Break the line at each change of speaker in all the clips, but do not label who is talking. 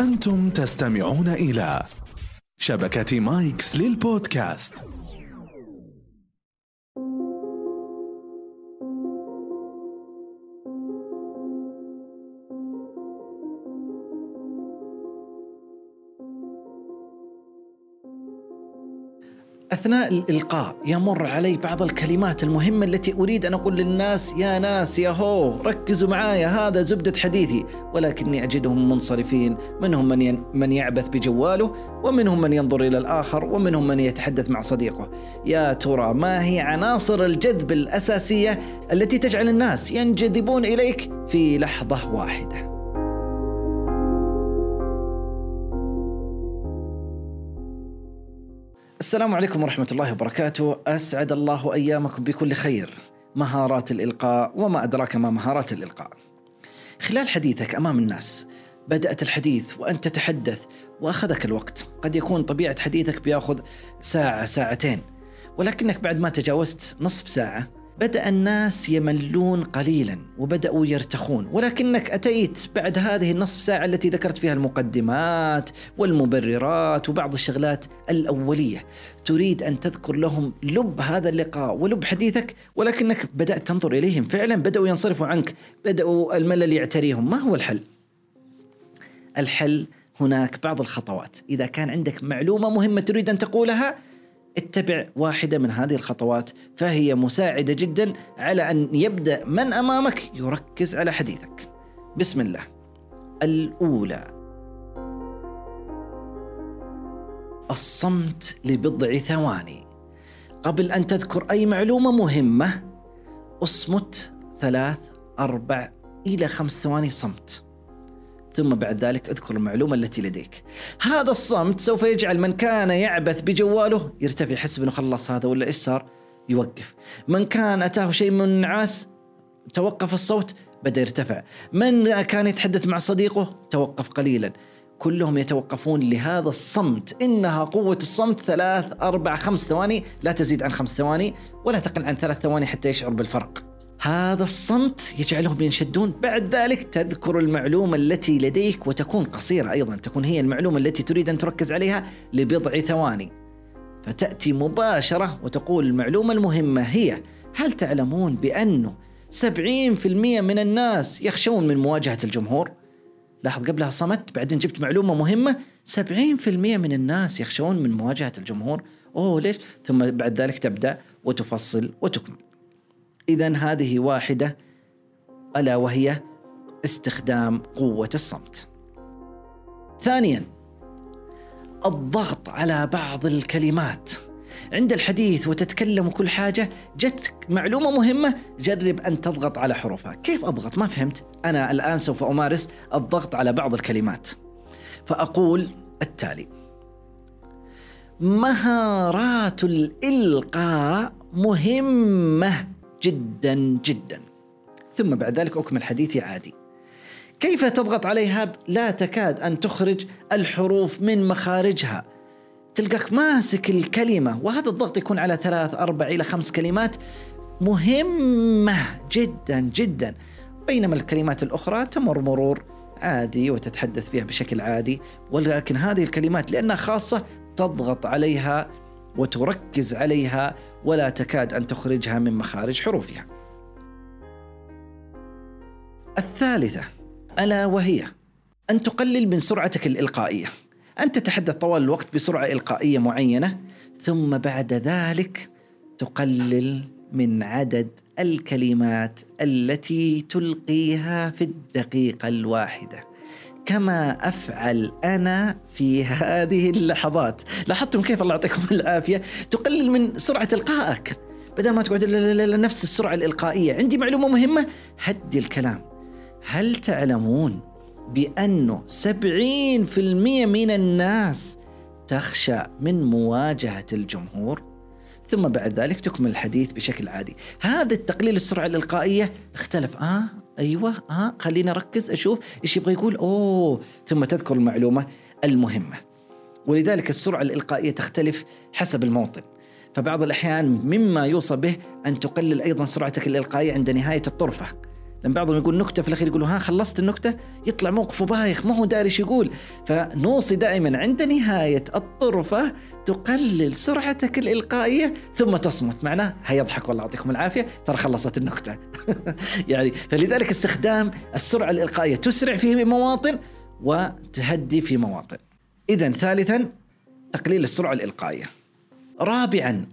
أنتم تستمعون إلى شبكة مايكس للبودكاست.
أثناء الإلقاء يمر علي بعض الكلمات المهمة التي أريد أن أقول للناس يا ناس يا هو ركزوا معايا هذا زبدة حديثي. ولكني أجدهم منصرفين منهم من ين من يعبث بجواله ومنهم من ينظر إلى الآخر ومنهم من يتحدث مع صديقه. يا ترى ما هي عناصر الجذب الأساسية التي تجعل الناس ينجذبون إليك في لحظة واحدة؟ السلام عليكم ورحمة الله وبركاته. أسعد الله أيامكم بكل خير. مهارات الإلقاء وما أدراك ما مهارات الإلقاء. خلال حديثك أمام الناس بدأت الحديث وأنت تتحدث وأخذك الوقت. قد يكون طبيعة حديثك بيأخذ ساعة ساعتين ولكنك بعد ما تجاوزت نصف ساعة بدأ الناس يملون قليلا وبدأوا يرتخون ولكنك أتيت بعد هذه النصف ساعة التي ذكرت فيها المقدمات والمبررات وبعض الشغلات الأولية. تريد أن تذكر لهم لب هذا اللقاء ولب حديثك ولكنك بدأت تنظر إليهم. فعلا بدأوا ينصرفوا عنك بدأوا الملل يعتريهم. ما هو الحل؟ الحل هناك بعض الخطوات. إذا كان عندك معلومة مهمة تريد أن تقولها اتبع واحدة من هذه الخطوات فهي مساعدة جدا على أن يبدأ من أمامك يركز على حديثك. بسم الله. الأولى. الصمت لبضع ثواني. قبل أن تذكر أي معلومة مهمة أصمت ثلاث أربع إلى خمس ثواني صمت. ثم بعد ذلك اذكر المعلومة التي لديك. هذا الصمت سوف يجعل من كان يعبث بجواله يرتفع يحس إنه خلص هذا ولا إيش صار؟ يوقف. من كان أتاه شيء من النعاس توقف الصوت بدأ يرتفع. من كان يتحدث مع صديقه توقف قليلا. كلهم يتوقفون لهذا الصمت. إنها قوة الصمت ثلاث أربع خمس ثواني. لا تزيد عن خمس ثواني ولا تقل عن ثلاث ثواني حتى يشعر بالفرق. هذا الصمت يجعلهم ينشدون بعد ذلك تذكر المعلومة التي لديك وتكون قصيرة أيضا. تكون هي المعلومة التي تريد أن تركز عليها لبضع ثواني. فتأتي مباشرة وتقول المعلومة المهمة هي هل تعلمون بأنه 70% من الناس يخشون من مواجهة الجمهور؟ لاحظ قبلها صمت بعدين جبت معلومة مهمة 70% من الناس يخشون من مواجهة الجمهور. أوه ليش؟ ثم بعد ذلك تبدأ وتفصل وتكمل. إذا هذه واحدة ألا وهي استخدام قوة الصمت. ثانيا الضغط على بعض الكلمات. عند الحديث وتتكلم كل حاجة جتك معلومة مهمة جرب أن تضغط على حروفها. كيف أضغط؟ ما فهمت. أنا الآن سوف أمارس الضغط على بعض الكلمات. فأقول التالي. مهارات الإلقاء مهمة. جدا جدا. ثم بعد ذلك أكمل حديثي عادي. كيف تضغط عليها؟ لا تكاد أن تخرج الحروف من مخارجها. تلقاك ماسك الكلمة وهذا الضغط يكون على ثلاث أربع إلى خمس كلمات مهمة جدا جدا. بينما الكلمات الأخرى تمر مرور عادي وتتحدث فيها بشكل عادي ولكن هذه الكلمات لأنها خاصة تضغط عليها وتركز عليها ولا تكاد أن تخرجها من مخارج حروفها. الثالثة ألا وهي أن تقلل من سرعتك الإلقائية. أن تتحدث طوال الوقت بسرعة إلقائية معينة ثم بعد ذلك تقلل من عدد الكلمات التي تلقيها في الدقيقة الواحدة. كما أفعل أنا في هذه اللحظات، لاحظتم كيف الله يعطيكم العافية؟ تقلل من سرعة إلقائك. بدل ما تقعد نفس السرعة الإلقائية، عندي معلومة مهمة. هدي الكلام. هل تعلمون بانه 70% من الناس تخشى من مواجهة الجمهور؟ ثم بعد ذلك تكمل الحديث بشكل عادي. هذا التقليل السرعة الإلقائية اختلف. آه أيوة آه خليني أركز أشوف إيش يبغى يقول. أوه ثم تذكر المعلومة المهمة. ولذلك السرعة الإلقائية تختلف حسب الموطن. فبعض الأحيان مما يوصى به أن تقلل أيضا سرعتك الإلقائية عند نهاية الطرفة. لما بعضهم يقول نكتة في الأخير يقولوا ها خلصت النكتة؟ يطلع موقفه بايخ ما هو داري إيش يقول؟ فنوصي دائما عند نهاية الطرفة تقلل سرعتك الإلقائية ثم تصمت. معناه هيضحك والله يعطيكم العافية ترى خلصت النكتة. يعني فلذلك استخدام السرعة الإلقائية تسرع في مواطن وتهدي في مواطن. اذا ثالثا تقليل السرعة الإلقائية. رابعا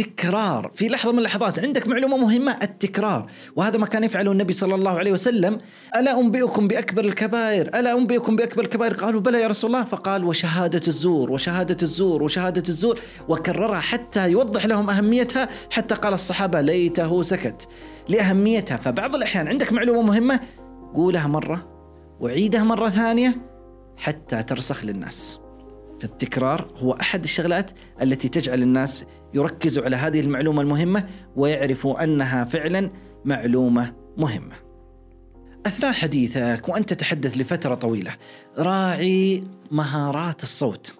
التكرار. في لحظة من اللحظات عندك معلومة مهمة التكرار. وهذا ما كان يفعله النبي صلى الله عليه وسلم. ألا أنبئكم بأكبر الكبائر؟ ألا أنبئكم بأكبر الكبائر؟ قالوا بلى يا رسول الله. فقال وشهادة الزور وشهادة الزور وشهادة الزور. وكررها حتى يوضح لهم أهميتها حتى قال الصحابة ليته سكت. لأهميتها. فبعض الأحيان عندك معلومة مهمة؟ قولها مرة وعيدها مرة ثانية حتى ترسخ للناس. فالتكرار هو أحد الشغلات التي تجعل الناس يركزوا على هذه المعلومة المهمة ويعرفوا أنها فعلا معلومة مهمة. أثناء حديثك وانت تتحدث لفترة طويلة راعي مهارات الصوت.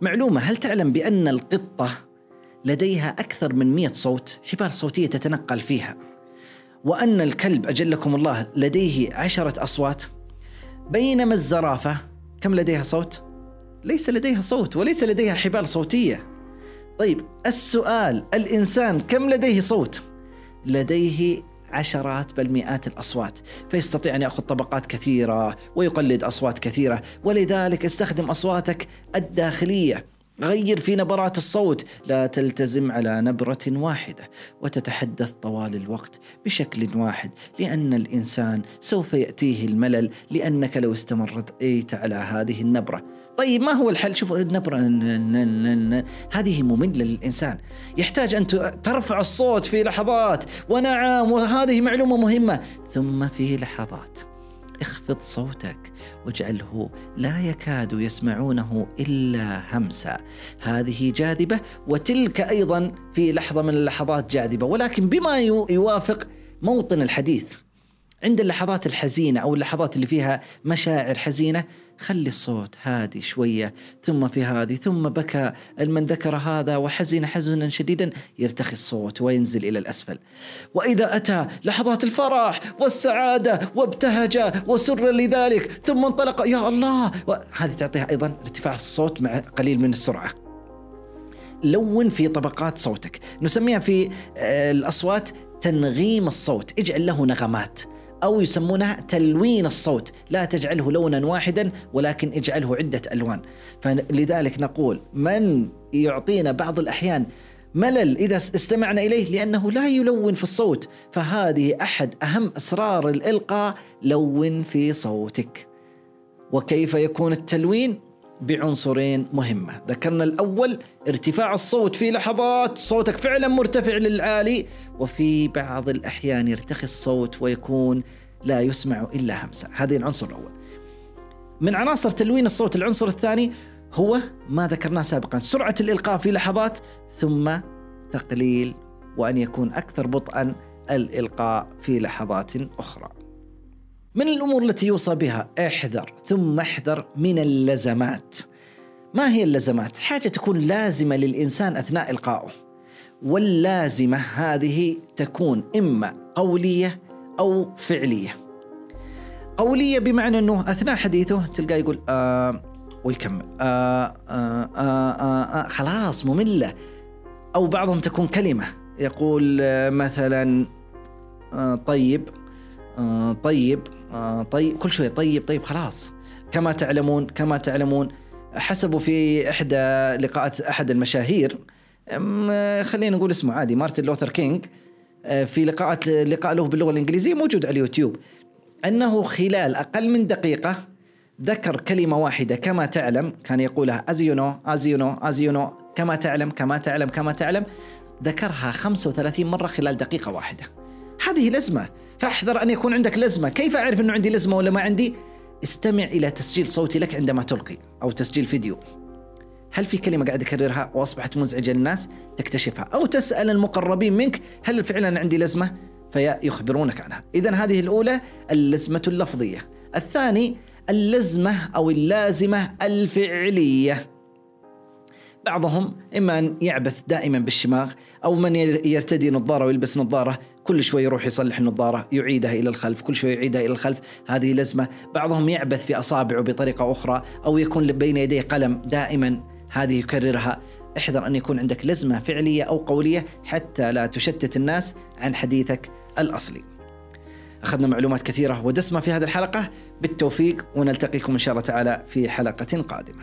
معلومة هل تعلم بأن القطة لديها أكثر من 100 صوت حبال صوتية تتنقل فيها. وأن الكلب أجلكم الله لديه عشرة أصوات بينما الزرافة كم لديها صوت؟ ليس لديها صوت وليس لديها حبال صوتية. طيب السؤال الإنسان كم لديه صوت؟ لديه عشرات بل مئات الأصوات، فيستطيع أن يأخذ طبقات كثيرة ويقلد أصوات كثيرة، ولذلك استخدم أصواتك الداخلية غير في نبرات الصوت لا تلتزم على نبرة واحدة وتتحدث طوال الوقت بشكل واحد لأن الإنسان سوف يأتيه الملل لأنك لو استمرت على هذه النبرة. طيب ما هو الحل؟ شوف النبرة هذه مملة للإنسان. يحتاج أن ترفع الصوت في لحظات ونعم وهذه معلومة مهمة ثم في لحظات. اخفض صوتك. واجعله لا يكاد يسمعونه إلا همسا هذه جاذبة وتلك أيضا في لحظة من اللحظات جاذبة. ولكن بما يوافق موطن الحديث. عند اللحظات الحزينة أو اللحظات اللي فيها مشاعر حزينة خلي الصوت هادي شوية ثم في هذه ثم بكى من ذكر هذا وحزن حزنا شديدا يرتخي الصوت وينزل إلى الأسفل. وإذا أتى لحظات الفرح والسعادة وابتهج وسر لذلك ثم انطلق يا الله هذه تعطيها أيضا ارتفاع الصوت مع قليل من السرعة. لون في طبقات صوتك نسميها في آه، الأصوات تنغيم الصوت اجعل له نغمات أو يسمونها تلوين الصوت. لا تجعله لونا واحدا ولكن اجعله عدة ألوان. فلذلك نقول من يعطينا بعض الأحيان ملل إذا استمعنا إليه لأنه لا يلون في الصوت. فهذه أحد أهم أسرار الإلقاء لون في صوتك. وكيف يكون التلوين؟ بعنصرين مهمة. ذكرنا الأول ارتفاع الصوت في لحظات صوتك فعلا مرتفع للعالي وفي بعض الأحيان يرتخي الصوت ويكون لا يسمع إلا همسة. هذه العنصر الأول. من عناصر تلوين الصوت العنصر الثاني هو ما ذكرناه سابقا سرعة الإلقاء في لحظات ثم تقليل وأن يكون أكثر بطئا الإلقاء في لحظات أخرى. من الأمور التي يوصى بها احذر ثم احذر من اللزمات. ما هي اللزمات؟ حاجة تكون لازمة للإنسان أثناء إلقائه. واللازمة هذه تكون إما قولية أو فعلية. قولية بمعنى أنه أثناء حديثه تلقاه يقول آه ويكمل آه آه آه آه آه خلاص مملة أو بعضهم تكون كلمة يقول آه مثلا آه طيب آه طيب آه طيب كل شوي طيب طيب خلاص. كما تعلمون كما تعلمون حسبوا في إحدى لقاءات أحد المشاهير. خلينا نقول اسمه عادي مارتن لوثر كينج آه، في لقاءات لقاء له باللغة الإنجليزية موجود على اليوتيوب. أنه خلال أقل من دقيقة ذكر كلمة واحدة كما تعلم كان يقولها as you know as you know as you know كما تعلم كما تعلم كما تعلم ذكرها 35 مرة خلال دقيقة واحدة. هذه لزمه فاحذر أن يكون عندك لزمة، كيف أعرف إنه عندي لزمة ولا ما عندي؟ استمع إلى تسجيل صوتي لك عندما تلقي أو تسجيل فيديو. هل في كلمة قاعد أكررها وأصبحت مزعجة للناس؟ تكتشفها أو تسأل المقربين منك هل فعلا عندي لزمة؟ فيخبرونك عنها. اذا هذه الأولى اللزمة اللفظية. الثاني اللزمة أو اللازمة الفعلية. بعضهم إما أن يعبث دائما بالشماغ أو من يرتدي نظارة ويلبس نظارة كل شوي يروح يصلح النظارة يعيدها إلى الخلف كل شوي يعيدها إلى الخلف. هذه لزمة. بعضهم يعبث في أصابعه بطريقة أخرى أو يكون بين يديه قلم دائما. هذه يكررها. احذر أن يكون عندك لزمة فعلية أو قولية حتى لا تشتت الناس عن حديثك الأصلي. أخذنا معلومات كثيرة ودسمة في هذه الحلقة. بالتوفيق ونلتقيكم إن شاء الله تعالى في حلقة قادمة.